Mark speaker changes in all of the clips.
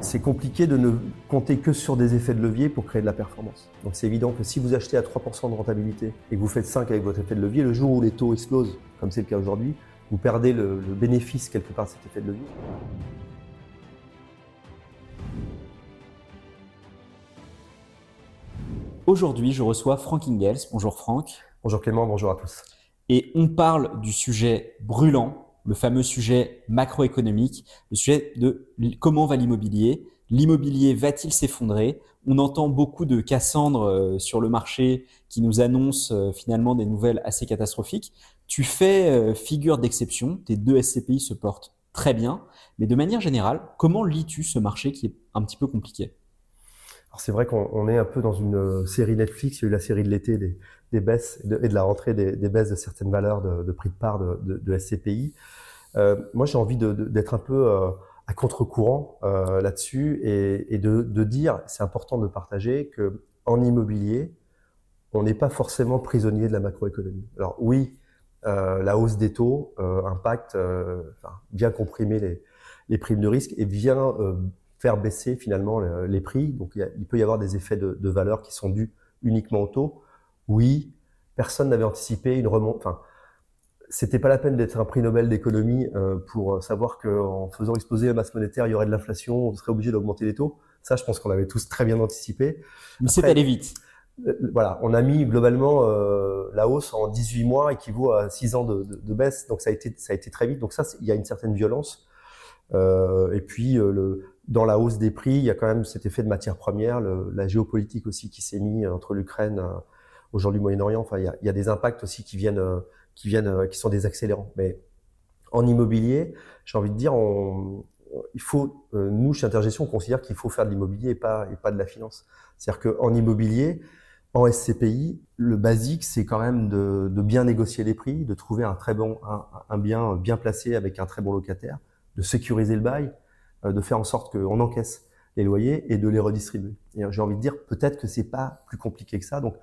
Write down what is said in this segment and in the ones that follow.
Speaker 1: c'est compliqué de ne compter que sur des effets de levier pour créer de la performance. Donc c'est évident que si vous achetez à 3% de rentabilité et que vous faites 5 avec votre effet de levier, le jour où les taux explosent, comme c'est le cas aujourd'hui, vous perdez le, le, bénéfice quelque part de cet effet de levier.
Speaker 2: Aujourd'hui, je reçois Frank Ingels. Bonjour Franck.
Speaker 1: Bonjour Clément, bonjour à tous.
Speaker 2: Et on parle du sujet brûlant le fameux sujet macroéconomique, le sujet de comment va l'immobilier? L'immobilier va-t-il s'effondrer? On entend beaucoup de Cassandre euh, sur le marché qui nous annoncent euh, finalement des nouvelles assez catastrophiques. Tu fais euh, figure d'exception, tes deux SCPI se portent très bien, mais de manière générale, comment lis-tu ce marché qui est un petit peu compliqué?
Speaker 1: C'est vrai qu'on est un peu dans une série Netflix, il y a eu la série de l'été des, baisses et de, la rentrée des, baisses de certaines valeurs de, prix de part de, SCPI. Euh, moi, j'ai envie d'être un peu euh, à contre-courant euh, là-dessus et, de, dire, c'est important de partager que en immobilier, on n'est pas forcément prisonnier de la macroéconomie. Alors oui, la hausse des taux impacte, enfin, vient comprimer les, les, primes de risque et vient faire baisser finalement les prix. Donc il, peut y avoir des effets de, de, valeur qui sont dus uniquement au taux. Oui, personne n'avait anticipé une remontée. C'était pas la peine d'être un prix Nobel d'économie euh, pour savoir qu'en faisant exploser la masse monétaire, il y aurait de l'inflation, on serait obligé d'augmenter les taux. Ça, je pense qu'on avait tous très bien anticipé.
Speaker 2: Mais c'est allé vite.
Speaker 1: Euh, voilà, on a mis globalement euh, la hausse en 18 mois équivaut à 6 ans de, de, de, baisse, donc ça a été ça a été très vite. Donc ça, il y a une certaine violence. Euh, et puis le, dans la hausse des prix, il y a quand même cet effet de matière première, le, la géopolitique aussi qui s'est mis entre l'Ukraine, aujourd'hui Moyen-Orient. Enfin, il y, a, il y a, des impacts aussi qui viennent qui viennent, euh, qui sont des accélérants. Mais en immobilier, j'ai envie de dire, on, il faut, euh, nous, chez Intergestion, on considère qu'il faut faire de l'immobilier et pas, et pas de la finance. C'est-à-dire qu'en immobilier, en SCPI, le basique, c'est quand même de, de, bien négocier les prix, de trouver un très bon, un, un, bien bien placé avec un très bon locataire, de sécuriser le bail, euh, de faire en sorte qu'on encaisse les loyers et de les redistribuer. Et j'ai envie de dire, peut-être que c'est pas plus compliqué que ça. Donc,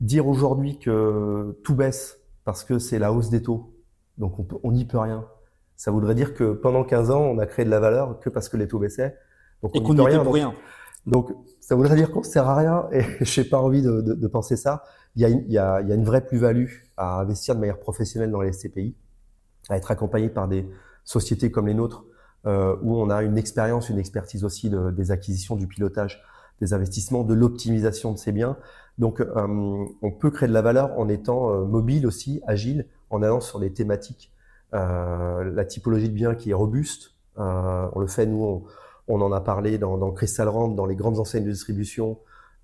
Speaker 1: dire aujourd'hui que tout baisse parce que c'est la hausse des taux. Donc on n'y peut rien. Ça voudrait dire que pendant 15 ans, on a créé de la valeur que parce que les taux baissaient.
Speaker 2: Donc et qu'on n'y peut rien.
Speaker 1: Donc ça voudrait dire qu'on ne sert à rien et je n'ai pas envie de, de, de, penser ça. Il y a une, il y a, il y a une vraie plus-value à investir de manière professionnelle dans les SCPI, à être accompagné par des sociétés comme les nôtres euh, où on a une expérience, une expertise aussi de, des acquisitions, du pilotage des investissements, de l'optimisation de ces biens. Donc, euh, on peut créer de la valeur en étant euh, mobile aussi, agile, en allant sur des thématiques. Euh, la typologie de biens qui est robuste, on le fait, nous, on, en a parlé dans, dans Crystal Rand, dans les grandes enseignes de distribution,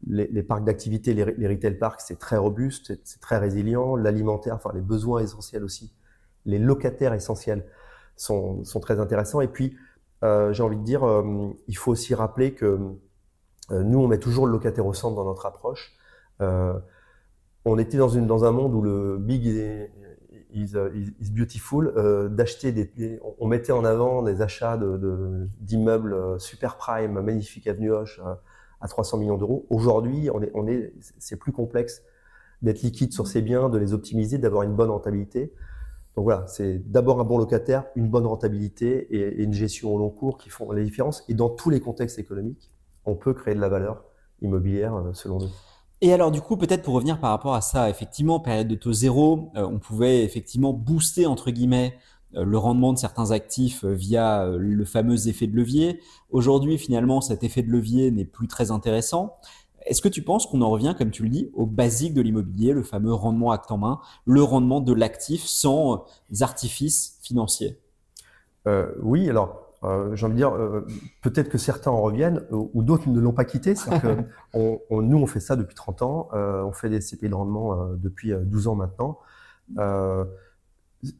Speaker 1: les, les parcs d'activité, les, les, retail parks, c'est très robuste, c'est très résilient. L'alimentaire, enfin les besoins essentiels aussi, les locataires essentiels sont, sont très intéressants. Et puis, euh, j'ai envie de dire, il faut aussi rappeler que nous, on met toujours le locataire au centre dans notre approche. Euh, on était dans, un monde où le big is, is, beautiful, euh, d'acheter on mettait en avant des achats d'immeubles euh, super prime, magnifique avenue Hoche à 300 millions d'euros. Aujourd'hui, c'est plus complexe d'être liquide sur ces biens, de les optimiser, d'avoir une bonne rentabilité. Donc voilà, c'est d'abord un bon locataire, une bonne rentabilité et, une gestion au long cours qui font la différence. Et dans tous les contextes économiques, on peut créer de la valeur immobilière selon nous.
Speaker 2: Et alors du coup, peut-être pour revenir par rapport à ça, effectivement, période de taux zéro, euh, on pouvait effectivement booster entre guillemets euh, le rendement de certains actifs euh, via le fameux effet de levier. Aujourd'hui, finalement, cet effet de levier n'est plus très intéressant. Est-ce que tu penses qu'on en revient, comme tu le dis, au basique de l'immobilier, le fameux rendement acte en main, le rendement de l'actif sans artifices financiers?
Speaker 1: Euh, Oui, alors euh, j'ai envie de dire, euh, peut-être que certains en reviennent euh, ou d'autres ne l'ont pas quitté. Que on, on, nous, on fait ça depuis 30 ans. Euh, on fait des CP de rendement depuis 12 ans maintenant.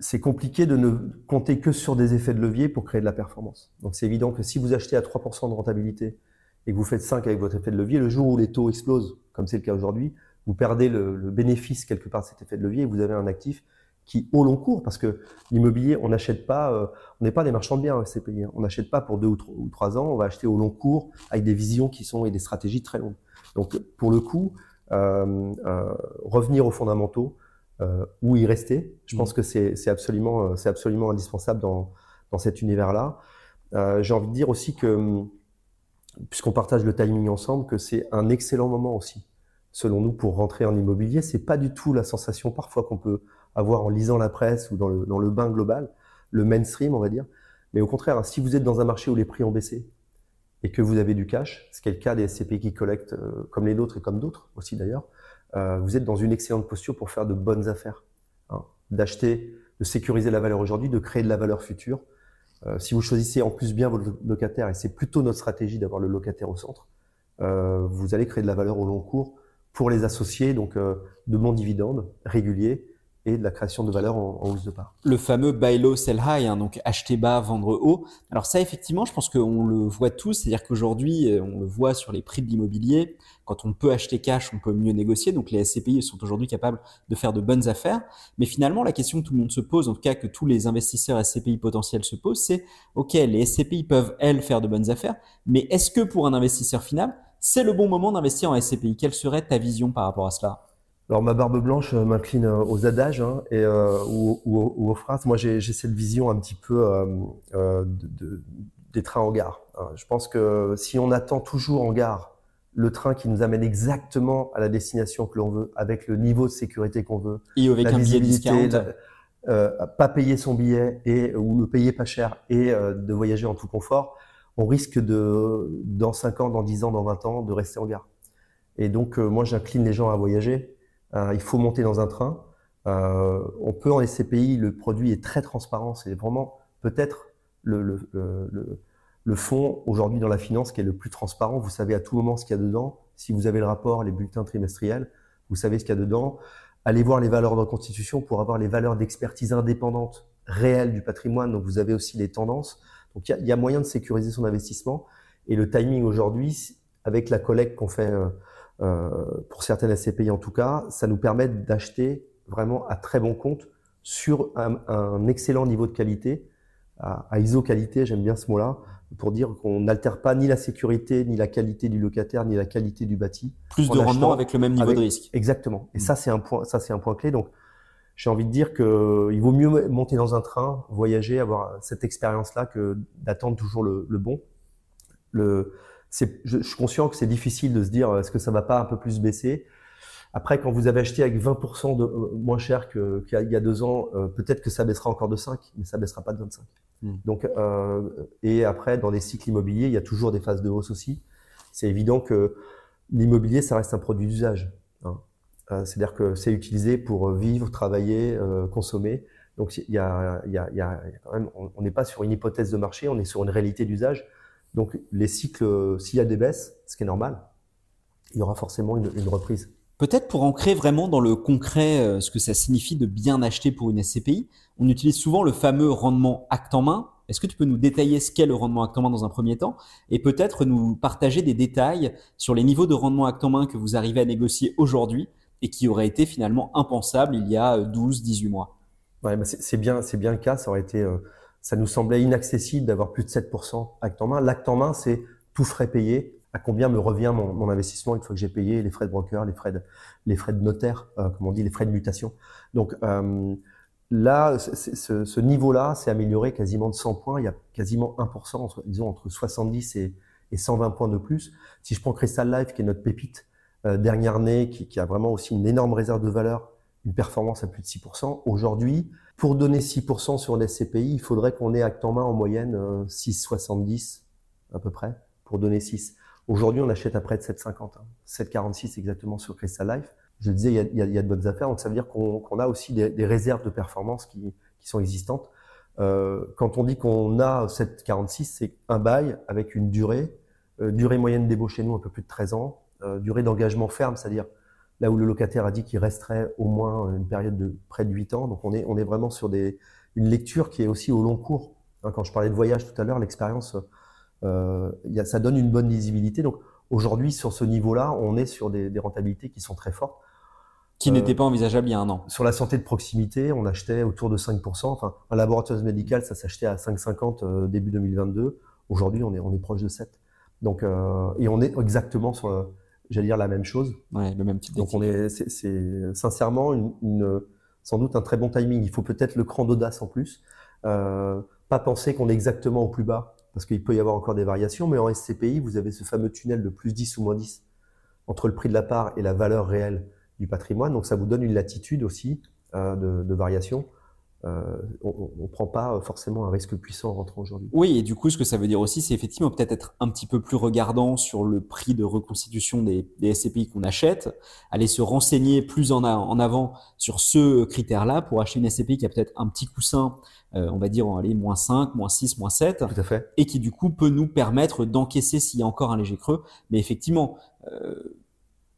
Speaker 1: c'est compliqué de ne compter que sur des effets de levier pour créer de la performance. Donc c'est évident que si vous achetez à 3% de rentabilité et que vous faites 5 avec votre effet de levier, le jour où les taux explosent, comme c'est le cas aujourd'hui, vous perdez le, le, bénéfice quelque part de cet effet de levier et vous avez un actif qui au long cours, parce que l'immobilier, on n'achète pas, euh, on n'est pas des marchands de biens pays. Hein. On n'achète pas pour deux ou, trois ans, on va acheter au long cours avec des visions qui sont et des stratégies très longues. Donc pour le coup, euh, euh, revenir aux fondamentaux euh, ou y rester, je pense que c'est absolument, euh, c'est absolument indispensable dans, dans cet univers-là. J'ai envie de dire aussi que puisqu'on partage le timing ensemble, que c'est un excellent moment aussi, selon nous, pour rentrer en immobilier. C'est pas du tout la sensation parfois qu'on peut avoir en lisant la presse ou dans le, dans le bain global, le mainstream, on va dire. Mais au contraire, si vous êtes dans un marché où les prix ont baissé et que vous avez du cash, ce qui est le cas des SCPI qui collectent euh, comme les nôtres et comme d'autres aussi d'ailleurs, euh, vous êtes dans une excellente posture pour faire de bonnes affaires, hein. d'acheter, de sécuriser la valeur aujourd'hui, de créer de la valeur future. Euh, si vous choisissez en plus bien votre locataire, et c'est plutôt notre stratégie d'avoir le locataire au centre, vous allez créer de la valeur au long cours pour les associés, donc de bons dividendes réguliers et de la création de valeur en, en hausse de part.
Speaker 2: Le fameux buy low, sell high, hein, donc acheter bas, vendre haut. Alors ça, effectivement, je pense qu'on le voit tous, c'est-à-dire qu'aujourd'hui, euh, on le voit sur les prix de l'immobilier, quand on peut acheter cash, on peut mieux négocier. Donc les SCPI sont aujourd'hui capables de faire de bonnes affaires. Mais finalement, la question que tout le monde se pose, en tout cas que tous les investisseurs SCPI potentiels se posent, c'est OK, les SCPI peuvent, elles, faire de bonnes affaires, mais est-ce que pour un investisseur final, c'est le bon moment d'investir en SCPI Quelle serait ta vision par rapport à cela?
Speaker 1: Alors ma barbe blanche euh, m'incline euh, aux adages hein, et, euh, ou, ou, ou, aux phrases. Moi j'ai cette vision un petit peu euh, euh, de, de, des trains en gare. Hein. Je pense que si on attend toujours en gare le train qui nous amène exactement à la destination que l'on veut, avec le niveau de sécurité qu'on veut,
Speaker 2: et avec
Speaker 1: la
Speaker 2: un
Speaker 1: visibilité, la, euh, pas payer son billet et ou le payer pas cher et de voyager en tout confort, on risque de dans 5 ans, dans 10 ans, dans 20 ans de rester en gare. Et donc moi j'incline les gens à voyager il faut monter dans un train. Euh, on peut en SCPI, le produit est très transparent. C'est vraiment peut-être le, fonds aujourd'hui dans la finance qui est le plus transparent. Vous savez à tout moment ce qu'il y a dedans. Si vous avez le rapport, les bulletins trimestriels, vous savez ce qu'il y a dedans. Allez voir les valeurs de constitution pour avoir les valeurs d'expertise indépendante réelles du patrimoine. Donc vous avez aussi les tendances. Donc il y y a moyen de sécuriser son investissement. Et le timing aujourd'hui, avec la collecte qu'on fait euh, euh, pour certaines SCPI en tout cas, ça nous permet d'acheter vraiment à très bon compte sur un, un excellent niveau de qualité, à, à ISO qualité, j'aime bien ce mot-là, pour dire qu'on n'altère pas ni la sécurité, ni la qualité du locataire, ni la qualité du bâti.
Speaker 2: Plus de rendement avec le même niveau
Speaker 1: avec,
Speaker 2: de risque.
Speaker 1: Exactement. Et mmh. ça, c'est un point, ça, c'est un point clé. Donc, j'ai envie de dire que il vaut mieux monter dans un train, voyager, avoir cette expérience-là que d'attendre toujours le, le bon. Le, je, je, suis conscient que c'est difficile de se dire est-ce que ça va pas un peu plus baisser. Après, quand vous avez acheté avec 20% de euh, moins cher qu'il qu y, y, a deux ans, euh, peut-être que ça baissera encore de 5, mais ça baissera pas de 25. Mm. Donc, euh, et après, dans les cycles immobiliers, il y a toujours des phases de hausse aussi. C'est évident que l'immobilier, ça reste un produit d'usage. Hein. Euh, C'est-à-dire que c'est utilisé pour vivre, travailler, euh, consommer. Donc, il y a, il y a, il y a quand même, on n'est pas sur une hypothèse de marché, on est sur une réalité d'usage. Donc les cycles, s'il y a des baisses, ce qui est normal, il y aura forcément une, une reprise.
Speaker 2: Peut-être pour ancrer vraiment dans le concret euh, ce que ça signifie de bien acheter pour une SCPI, on utilise souvent le fameux rendement acte en main. Est-ce que tu peux nous détailler ce qu'est le rendement acte en main dans un premier temps et peut-être nous partager des détails sur les niveaux de rendement acte en main que vous arrivez à négocier aujourd'hui et qui auraient été finalement impensables il y a 12, 18 mois?
Speaker 1: Ouais, c'est bien, c'est bien le cas. Ça aurait été euh, ça nous semblait inaccessible d'avoir plus de 7% acte en main. L'acte en main, c'est tout frais payé. À combien me revient mon, mon investissement une fois que j'ai payé les frais de broker, les frais de, les frais de notaire, euh, comme on dit, les frais de mutation. Donc euh, là, ce, ce niveau-là s'est amélioré quasiment de 100 points. Il y a quasiment 1%, entre, disons entre 70 et, et 120 points de plus. Si je prends Crystal Life, qui est notre pépite euh, dernière année, qui, qui a vraiment aussi une énorme réserve de valeur, une performance à plus de 6%, aujourd'hui, pour donner 6% sur les SCPI, il faudrait qu'on ait acte en main en moyenne 6,70 euh, à peu près pour donner 6. Aujourd'hui, on achète à près de 7,50, hein, 7,46 exactement sur Crystal Life. Je le disais, il y a, de bonnes affaires, donc ça veut dire qu'on qu a aussi des, réserves de performance qui, sont existantes. Euh, quand on dit qu'on a 7,46, c'est un bail avec une durée, euh, durée moyenne débauche chez nous un peu plus de 13 ans, durée d'engagement ferme, c'est-à-dire là où le locataire a dit qu'il resterait au moins une période de près de 8 ans. Donc on est, on est vraiment sur des, une lecture qui est aussi au long cours. Hein, quand je parlais de voyage tout à l'heure, l'expérience, euh, ça donne une bonne lisibilité. Donc aujourd'hui, sur ce niveau-là, on est sur des, des, rentabilités qui sont très fortes.
Speaker 2: Qui euh, n'étaient pas envisageables il y a un an.
Speaker 1: Sur la santé de proximité, on achetait autour de 5%. Enfin, un laboratoire médical, ça s'achetait à 5,50 euh, début 2022. Aujourd'hui, on est, on est proche de 7. Donc, euh, et on est exactement sur j'allais dire la même chose.
Speaker 2: Ouais, le même type
Speaker 1: Donc on est, c'est sincèrement une, une, sans doute un très bon timing. Il faut peut-être le cran d'audace en plus. Euh, pas penser qu'on est exactement au plus bas parce qu'il peut y avoir encore des variations, mais en SCPI, vous avez ce fameux tunnel de plus 10 ou moins 10 entre le prix de la part et la valeur réelle du patrimoine. Donc ça vous donne une latitude aussi euh, de, de, variation. Euh, on ne prend pas forcément un risque puissant en rentrant aujourd'hui.
Speaker 2: Oui, et du coup, ce que ça veut dire aussi, c'est effectivement peut-être être un petit peu plus regardant sur le prix de reconstitution des, des SCPI qu'on achète, aller se renseigner plus en, en avant sur ce critère-là pour acheter une SCPI qui a peut-être un petit coussin, euh, on va dire, aller moins 5, moins 6, moins 7.
Speaker 1: Tout à fait.
Speaker 2: Et qui, du coup, peut nous permettre d'encaisser s'il y a encore un léger creux. Mais effectivement, euh,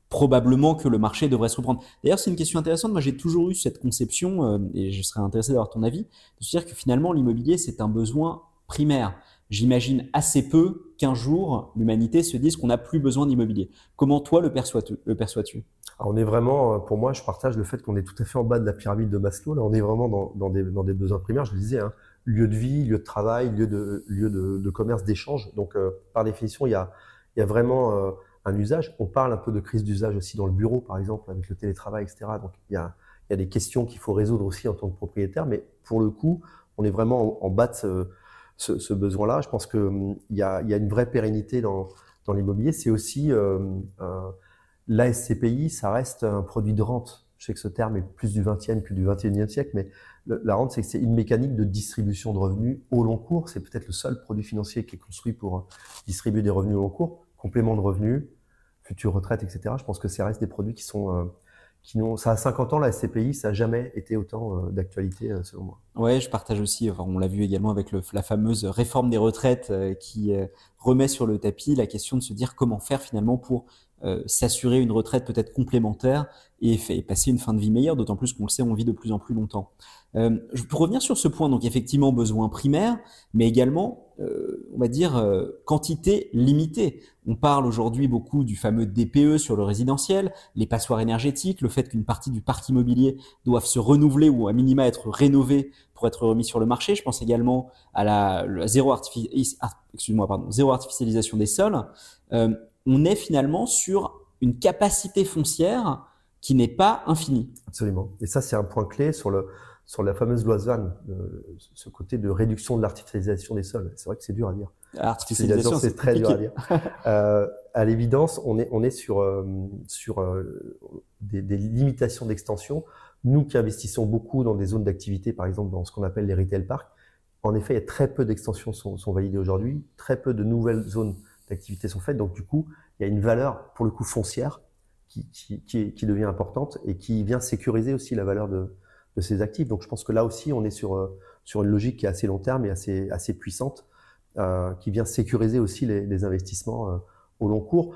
Speaker 2: probablement que le marché devrait se reprendre. D'ailleurs, c'est une question intéressante. Moi, j'ai toujours eu cette conception, euh, et je serais intéressé d'avoir ton avis, de se dire que finalement, l'immobilier, c'est un besoin primaire. J'imagine assez peu qu'un jour, l'humanité se dise qu'on n'a plus besoin d'immobilier. Comment toi le perçois-tu le perçois-tu?
Speaker 1: On est vraiment, euh, pour moi, je partage le fait qu'on est tout à fait en bas de la pyramide de Maslow. Là, on est vraiment dans, des, dans des, besoins primaires. Je le disais, hein, lieu de vie, lieu de travail, lieu de, lieu de, commerce, d'échange. Donc, euh, par définition, il y a, y a vraiment euh, usage. On parle un peu de crise d'usage aussi dans le bureau, par exemple, avec le télétravail, etc. Donc, il y a, des questions qu'il faut résoudre aussi en tant que propriétaire. Mais pour le coup, on est vraiment en, bas de ce, besoin-là. Je pense qu'il hum, y a, une vraie pérennité dans, l'immobilier. C'est aussi euh, l'ASCPI, ça reste un produit de rente. Je sais que ce terme est plus du 20e que du 21e siècle, mais la rente, c'est une mécanique de distribution de revenus au long cours. C'est peut-être le seul produit financier qui est construit pour distribuer des revenus au long cours, complément de revenus, future retraite, etc. Je pense que ça reste des produits qui sont euh, qui n'ont, ça a 50 ans la SCPI, ça n'a jamais été autant euh, d'actualité euh, selon moi.
Speaker 2: Ouais, je partage aussi. Enfin, on l'a vu également avec le, la fameuse réforme des retraites euh, qui euh, remet sur le tapis la question de se dire comment faire finalement pour euh, s'assurer une retraite peut-être complémentaire et, et, passer une fin de vie meilleure. D'autant plus qu'on le sait, on vit de plus en plus longtemps. Euh, pour revenir sur ce point, donc effectivement besoin primaire, mais également, euh, on va dire, euh, quantité limitée. On parle aujourd'hui beaucoup du fameux DPE sur le résidentiel, les passoires énergétiques, le fait qu'une partie du parc immobilier doivent se renouveler ou à minima être rénové pour être remis sur le marché. Je pense également à la, la zéro, artifici excuse-moi, pardon, zéro artificialisation des sols. Euh, on est finalement sur une capacité foncière qui n'est pas infinie.
Speaker 1: Absolument. Et ça, c'est un point clé sur le, sur la fameuse loi ZAN, ce côté de réduction de l'artificialisation des sols. C'est vrai que c'est dur à dire.
Speaker 2: L'artificialisation,
Speaker 1: c'est très dur à dire. euh, à l'évidence, on est, on est sur, euh, sur euh, des, des, limitations d'extension. Nous qui investissons beaucoup dans des zones d'activité, par exemple dans ce qu'on appelle les retail parks, en effet, il y a très peu d'extensions sont, sont validées aujourd'hui, très peu de nouvelles zones d'activité sont faites. Donc du coup, il y a une valeur pour le coup foncière qui, qui, qui, qui devient importante et qui vient sécuriser aussi la valeur de, de ces actifs. Donc je pense que là aussi, on est sur, euh, sur une logique qui est assez long terme et assez, assez puissante, euh, qui vient sécuriser aussi les, les investissements euh, au long cours.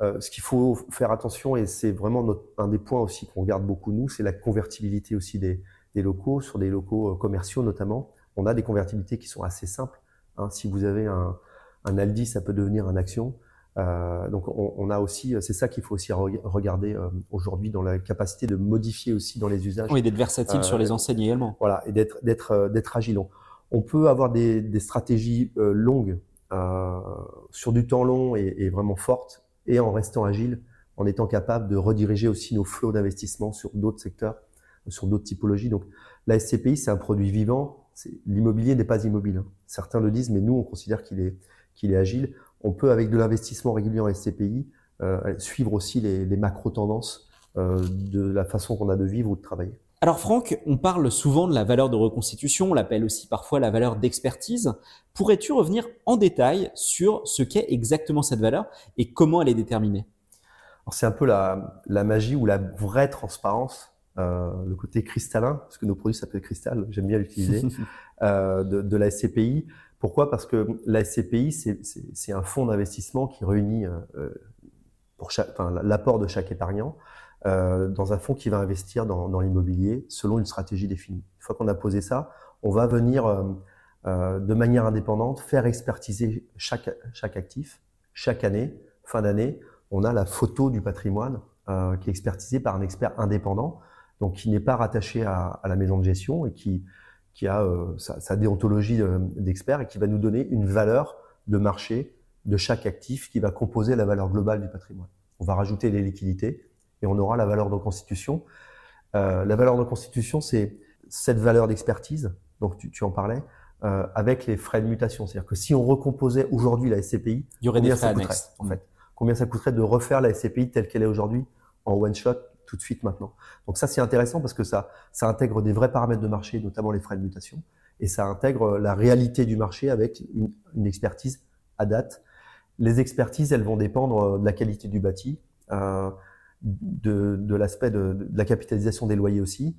Speaker 1: Euh, ce qu'il faut faire attention, et c'est vraiment notre, un des points aussi qu'on regarde beaucoup nous, c'est la convertibilité aussi des, des, locaux, sur des locaux euh, commerciaux notamment. On a des convertibilités qui sont assez simples. Hein. Si vous avez un, un Aldi, ça peut devenir un Action. Euh, donc on, on, a aussi, c'est ça qu'il faut aussi re regarder euh, aujourd'hui dans la capacité de modifier aussi dans les usages.
Speaker 2: Oui, d'être versatile euh, sur les enseignes également.
Speaker 1: Voilà, et d'être d'être euh, d'être agile. On peut avoir des, des stratégies euh, longues sur du temps long et, et, vraiment fortes, et en restant agile, en étant capable de rediriger aussi nos flots d'investissement sur d'autres secteurs, sur d'autres typologies. Donc la SCPI, c'est un produit vivant. L'immobilier n'est pas immobile. Hein. Certains le disent, mais nous, on considère qu'il est qu'il est agile on peut, avec de l'investissement régulier en SCPI, euh, suivre aussi les, macro-tendances euh, de la façon qu'on a de vivre ou de travailler.
Speaker 2: Alors Franck, on parle souvent de la valeur de reconstitution, on l'appelle aussi parfois la valeur d'expertise. Pourrais-tu revenir en détail sur ce qu'est exactement cette valeur et comment elle est déterminée?
Speaker 1: C'est un peu la, la, magie ou la vraie transparence, euh, le côté cristallin, parce que nos produits s'appellent cristal, j'aime bien l'utiliser, euh, de, de, la SCPI. Pourquoi? Parce que la SCPI, c'est un fonds d'investissement qui réunit euh, l'apport de chaque épargnant euh, dans un fonds qui va investir dans, dans l'immobilier selon une stratégie définie. Une fois qu'on a posé ça, on va venir euh, euh, de manière indépendante faire expertiser chaque, chaque actif chaque année. Fin d'année, on a la photo du patrimoine euh, qui est expertisée par un expert indépendant, donc qui n'est pas rattaché à, à la maison de gestion et qui qui a euh, sa, sa, déontologie d'expert et qui va nous donner une valeur de marché de chaque actif qui va composer la valeur globale du patrimoine. On va rajouter les liquidités et on aura la valeur de constitution. Euh, la valeur de constitution, c'est cette valeur d'expertise, donc tu, tu, en parlais, euh, avec les frais de mutation. C'est-à-dire que si on recomposait aujourd'hui la SCPI,
Speaker 2: il y aurait
Speaker 1: combien
Speaker 2: des frais
Speaker 1: ça coûterait en fait Combien ça coûterait de refaire la SCPI telle qu'elle est aujourd'hui en one shot tout de suite maintenant Donc ça c'est intéressant parce que ça ça intègre des vrais paramètres de marché, notamment les frais de mutation, et ça intègre la réalité du marché avec une, une expertise à date. Les expertises, elles vont dépendre de la qualité du bâti, euh, de, l'aspect de, la capitalisation des loyers aussi.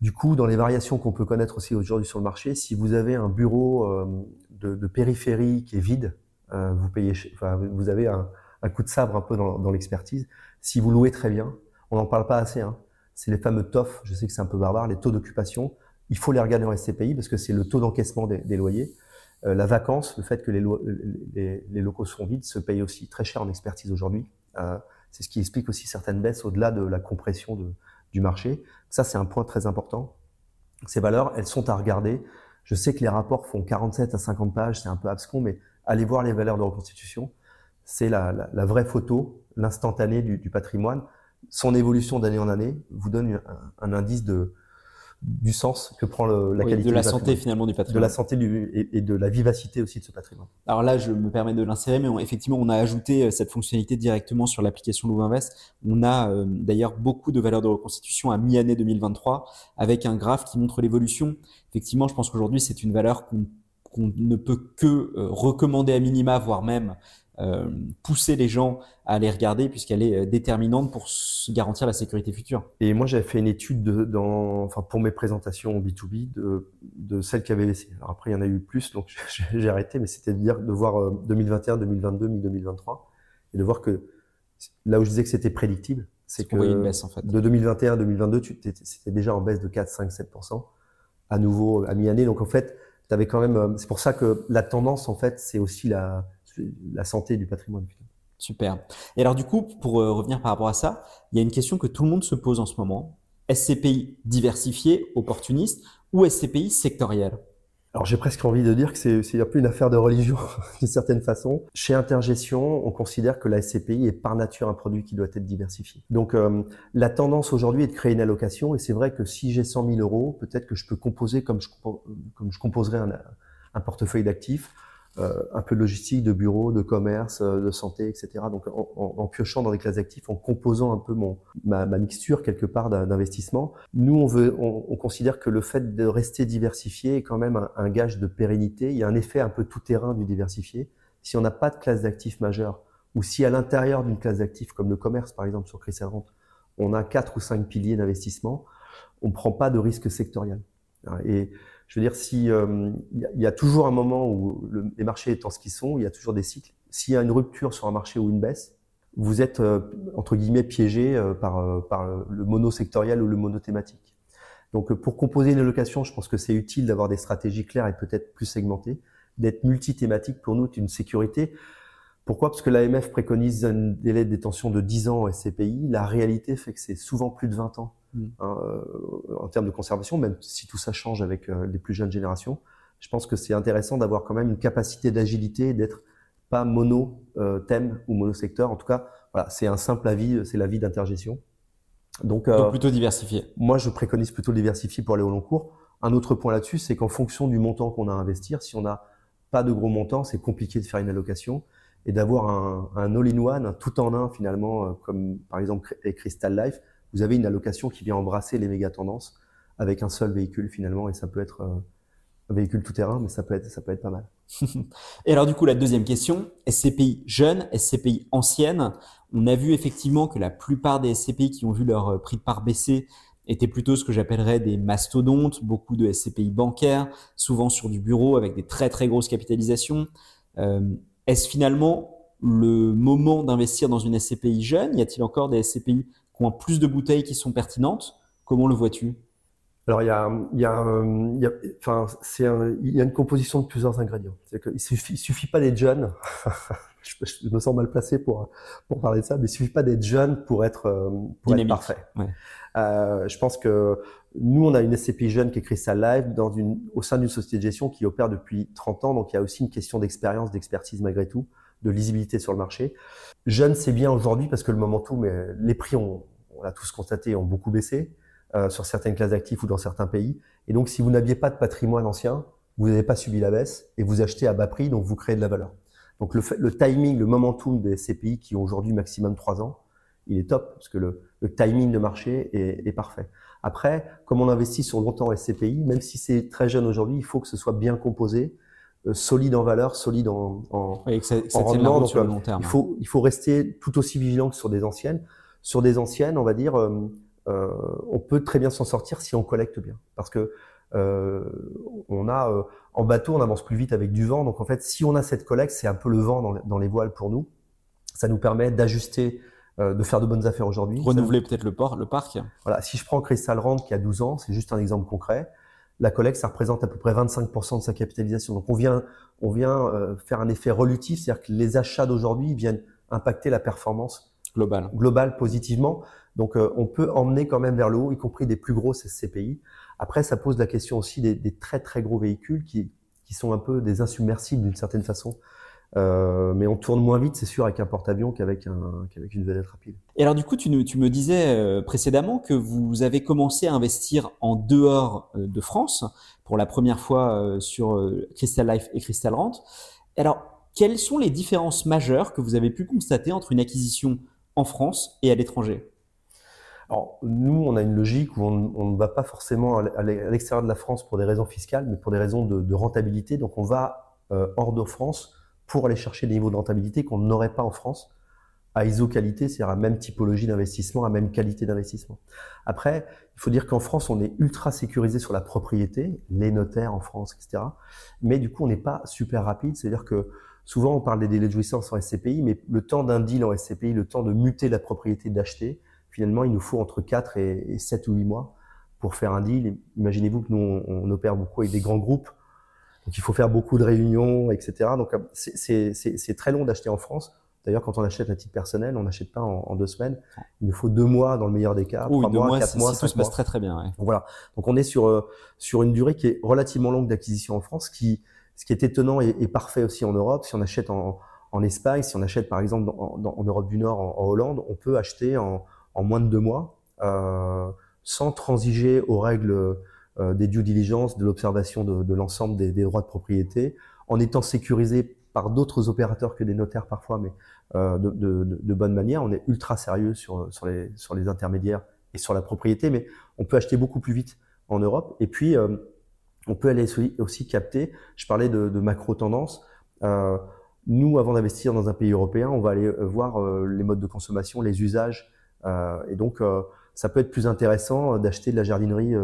Speaker 1: Du coup, dans les variations qu'on peut connaître aussi aujourd'hui sur le marché, si vous avez un bureau euh, de, périphérie qui est vide, euh, vous payez, enfin, vous avez un, coup de sabre un peu dans, l'expertise. Si vous louez très bien, on n'en parle pas assez. Hein, c'est les fameux TOF. Je sais que c'est un peu barbare, les taux d'occupation. Il faut les regarder en SCPI parce que c'est le taux d'encaissement des, loyers. Euh, la vacance, le fait que les, les, locaux sont vides, se paye aussi très cher en expertise aujourd'hui. C'est ce qui explique aussi certaines baisses au-delà de la compression du marché. Ça, c'est un point très important. Ces valeurs, elles sont à regarder. Je sais que les rapports font 47 à 50 pages, c'est un peu abscon, mais allez voir les valeurs de reconstitution. C'est la, vraie photo, l'instantané du, patrimoine. Son évolution d'année en année vous donne un indice de, du sens que prend le, la
Speaker 2: oui,
Speaker 1: qualité
Speaker 2: de la santé finalement du patrimoine.
Speaker 1: De la santé du, et, et, de la vivacité aussi de ce patrimoine.
Speaker 2: Alors là, je me permets de l'insérer, mais on, effectivement, on a ajouté euh, cette fonctionnalité directement sur l'application Louvinvest. On a euh, d'ailleurs beaucoup de valeurs de reconstitution à mi-année 2023 avec un graphe qui montre l'évolution. Effectivement, je pense qu'aujourd'hui, c'est une valeur qu'on qu ne peut que euh, recommander à minima, voire même euh, pousser les gens à aller regarder puisqu'elle est euh, déterminante pour garantir la sécurité future.
Speaker 1: Et moi, j'avais fait une étude de, dans, enfin, pour mes présentations B2B de, de celles qui avaient laissé. Alors après, il y en a eu plus, donc j'ai arrêté, mais c'était de dire de voir 2021, 2022, mi-2023 et de voir que là où je disais que c'était prédictible, c'est que
Speaker 2: une baisse, en fait.
Speaker 1: de 2021 à 2022, c'était déjà en baisse de 4, 5, 7% à nouveau à mi-année. Donc en fait, tu avais quand même. euh, C'est pour ça que la tendance, en fait, c'est aussi la la santé du patrimoine.
Speaker 2: Super. Et alors du coup, pour euh, revenir par rapport à ça, il y a une question que tout le monde se pose en ce moment. SCPI diversifié, opportuniste, ou SCPI sectoriel
Speaker 1: alors j'ai presque envie de dire que c'est un peu une affaire de religion d'une certaine façon. Chez Intergestion, on considère que la SCPI est par nature un produit qui doit être diversifié. Donc euh, la tendance aujourd'hui est de créer une allocation et c'est vrai que si j'ai 100 000 euros, peut-être que je peux composer comme je, comme je composerais un, un portefeuille d'actifs un peu de logistique, de bureau, de commerce, euh, de santé, etc. Donc en, en, en, piochant dans des classes d'actifs, en composant un peu mon, ma, ma mixture quelque part d'investissement, nous on, veut, on, on, considère que le fait de rester diversifié est quand même un, un, gage de pérennité. Il y a un effet un peu tout terrain du diversifié. Si on n'a pas de classe d'actifs majeure, ou si à l'intérieur d'une classe d'actifs comme le commerce par exemple sur Chris on a quatre ou cinq piliers d'investissement, on ne prend pas de risque sectoriel. Et je veux dire, si euh, il y, a toujours un moment où le, les marchés étant ce qu'ils sont, il y a toujours des cycles. S'il y a une rupture sur un marché ou une baisse, vous êtes euh, entre guillemets piégé euh, par, euh, par le monosectoriel ou le monothématique. Donc, euh, pour composer une allocation, je pense que c'est utile d'avoir des stratégies claires et peut-être plus segmentées, d'être multithématique pour nous, c'est une sécurité. Pourquoi? Parce que l'AMF préconise un délai de détention de 10 ans en SCPI. La réalité fait que c'est souvent plus de 20 ans mmh. hein, en termes de conservation, même si tout ça change avec euh, les plus jeunes générations. Je pense que c'est intéressant d'avoir quand même une capacité d'agilité et d'être pas mono euh, thème ou monosecteur. En tout cas, voilà, c'est un simple avis, c'est l'avis d'intergestion.
Speaker 2: Donc, euh, Donc, plutôt diversifié.
Speaker 1: Moi, je préconise plutôt le diversifié pour aller au long cours. Un autre point là-dessus, c'est qu'en fonction du montant qu'on a à investir, si on n'a pas de gros montants, c'est compliqué de faire une allocation et d'avoir un, un all-in-one, un tout en un finalement, euh, comme par exemple Crystal Life, vous avez une allocation qui vient embrasser les méga tendances avec un seul véhicule finalement, et ça peut être euh, un véhicule tout terrain, mais ça peut être, ça peut être pas mal.
Speaker 2: et alors du coup, la deuxième question, SCPI jeune, SCPI ancienne, on a vu effectivement que la plupart des SCPI qui ont vu leur euh, prix de part baisser étaient plutôt ce que j'appellerais des mastodontes, beaucoup de SCPI bancaires, souvent sur du bureau avec des très très grosses capitalisations. Euh, est-ce finalement le moment d'investir dans une SCPI jeune? Y a-t-il encore des SCPI qui ont plus de bouteilles qui sont pertinentes Comment le vois-tu?
Speaker 1: Alors il y a, il y a, il y a enfin c'est il y a une composition de plusieurs ingrédients. C'est que il suffit, il suffit pas d'être jeune. je, je, me sens mal placé pour pour parler de ça, mais il suffit pas d'être jeune pour être pour
Speaker 2: Dynamique.
Speaker 1: être parfait.
Speaker 2: Ouais.
Speaker 1: Euh, je pense que nous on a une SCPI jeune qui est Crystal Life dans une au sein d'une société de gestion qui opère depuis 30 ans, donc il y a aussi une question d'expérience, d'expertise malgré tout, de lisibilité sur le marché. Jeune c'est bien aujourd'hui parce que le momentum, mais les prix ont on l'a tous constaté ont beaucoup baissé. Euh, sur certaines classes d'actifs ou dans certains pays. Et donc, si vous n'aviez pas de patrimoine ancien, vous n'avez pas subi la baisse et vous achetez à bas prix, donc vous créez de la valeur. Donc le, le timing, le momentum des CPI qui ont aujourd'hui maximum 3 ans, il est top parce que le, le timing de marché est, est, parfait. Après, comme on investit sur longtemps SCPI, même si c'est très jeune aujourd'hui, il faut que ce soit bien composé, solide en valeur, solide en, en,
Speaker 2: oui, que ça, ça en rendement. Donc, sur le long terme.
Speaker 1: Il faut, il faut rester tout aussi vigilant que sur des anciennes. Sur des anciennes, on va dire, euh, euh, on peut très bien s'en sortir si on collecte bien. Parce que euh, on a euh, en bateau, on avance plus vite avec du vent. Donc en fait, si on a cette collecte, c'est un peu le vent dans, dans les voiles pour nous. Ça nous permet d'ajuster euh, de faire de bonnes affaires aujourd'hui.
Speaker 2: Renouveler peut-être le, port, le parc.
Speaker 1: Voilà, si je prends Crystal Rand qui a 12 ans, c'est juste un exemple concret. La collecte, ça représente à peu près 25% de sa capitalisation. Donc on vient, on vient euh, faire un effet relutif, c'est-à-dire que les achats d'aujourd'hui viennent impacter la performance
Speaker 2: globale,
Speaker 1: globale positivement. Donc euh, on peut emmener quand même vers le haut, y compris des plus grosses SCPI. Après, ça pose la question aussi des, des très très gros véhicules qui, qui sont un peu des insubmersibles d'une certaine façon. Euh, mais on tourne moins vite, c'est sûr, avec un porte-avions qu'avec un, qu'avec une vedette rapide.
Speaker 2: Et alors, du coup, tu, nous, tu me disais euh, précédemment que vous avez commencé à investir en dehors euh, de France pour la première fois sur Crystal Life et Crystal Rent. Alors, quelles sont les différences majeures que vous avez pu constater entre une acquisition en France et à l'étranger?
Speaker 1: Alors, nous, on a une logique où on, on ne va pas forcément à l'extérieur de la France pour des raisons fiscales, mais pour des raisons de, de rentabilité. Donc, on va euh, hors de France pour aller chercher des niveaux de rentabilité qu'on n'aurait pas en France à ISO qualité, c'est-à-dire à même typologie d'investissement, à même qualité d'investissement. Après, il faut dire qu'en France, on est ultra sécurisé sur la propriété, les notaires en France, etc. Mais du coup, on n'est pas super rapide, c'est-à-dire que souvent on parle des délais de jouissance en SCPI, mais le temps d'un deal en SCPI, le temps de muter la propriété, d'acheter, finalement, il nous faut entre 4 et 7 ou 8 mois pour faire un deal. Imaginez-vous que nous, on, opère beaucoup avec des grands groupes, donc il faut faire beaucoup de réunions, etc. Donc c'est très long d'acheter en France. D'ailleurs, quand on achète à titre personnel, on n'achète pas en, en, deux semaines. Il nous faut deux mois dans le meilleur des cas,
Speaker 2: oui,
Speaker 1: trois mois,
Speaker 2: mois,
Speaker 1: quatre mois,
Speaker 2: si tout se passe très très bien. Ouais.
Speaker 1: Donc voilà. Donc on est sur euh, sur une durée qui est relativement longue d'acquisition en France, qui ce qui est étonnant et, et, parfait aussi en Europe. Si on achète en, en Espagne, si on achète par exemple dans, dans, en Europe du Nord, en, en, Hollande, on peut acheter en, en moins de deux mois euh, sans transiger aux règles euh, des due diligence, de l'observation de, de l'ensemble des, des, droits de propriété, en étant sécurisé par d'autres opérateurs que des notaires parfois, mais euh, de, de, de, bonne manière. On est ultra sérieux sur, sur, les, sur les intermédiaires et sur la propriété, mais on peut acheter beaucoup plus vite en Europe. Et puis, euh, on peut aller aussi, capter, je parlais de, de macro tendance, euh, nous, avant d'investir dans un pays européen, on va aller euh, voir euh, les modes de consommation, les usages, et donc ça peut être plus intéressant d'acheter de la jardinerie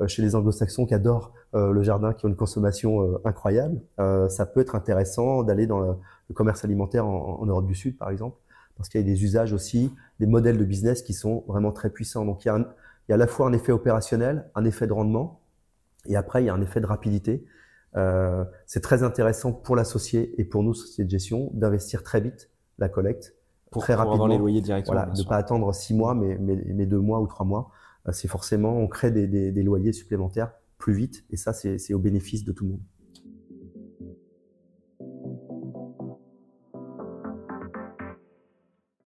Speaker 1: euh, chez les anglo-saxons qui adorent euh, le jardin, qui ont une consommation euh, incroyable. ça peut être intéressant d'aller dans le, commerce alimentaire en, en, Europe du Sud, par exemple, parce qu'il y a des usages aussi, des modèles de business qui sont vraiment très puissants. Donc il y a, un, il y a à la fois un effet opérationnel, un effet de rendement, et après il y a un effet de rapidité. Euh, c'est très intéressant pour l'associé et pour nous, société de gestion, d'investir très vite la collecte,
Speaker 2: pour,
Speaker 1: très
Speaker 2: pour
Speaker 1: rapidement.
Speaker 2: Avoir les loyers directement.
Speaker 1: Voilà, de ne pas attendre six mois, mais, mais, mais, deux mois ou trois mois. C'est forcément, on crée des, des, des loyers supplémentaires plus vite, et ça, c'est au bénéfice de tout le monde.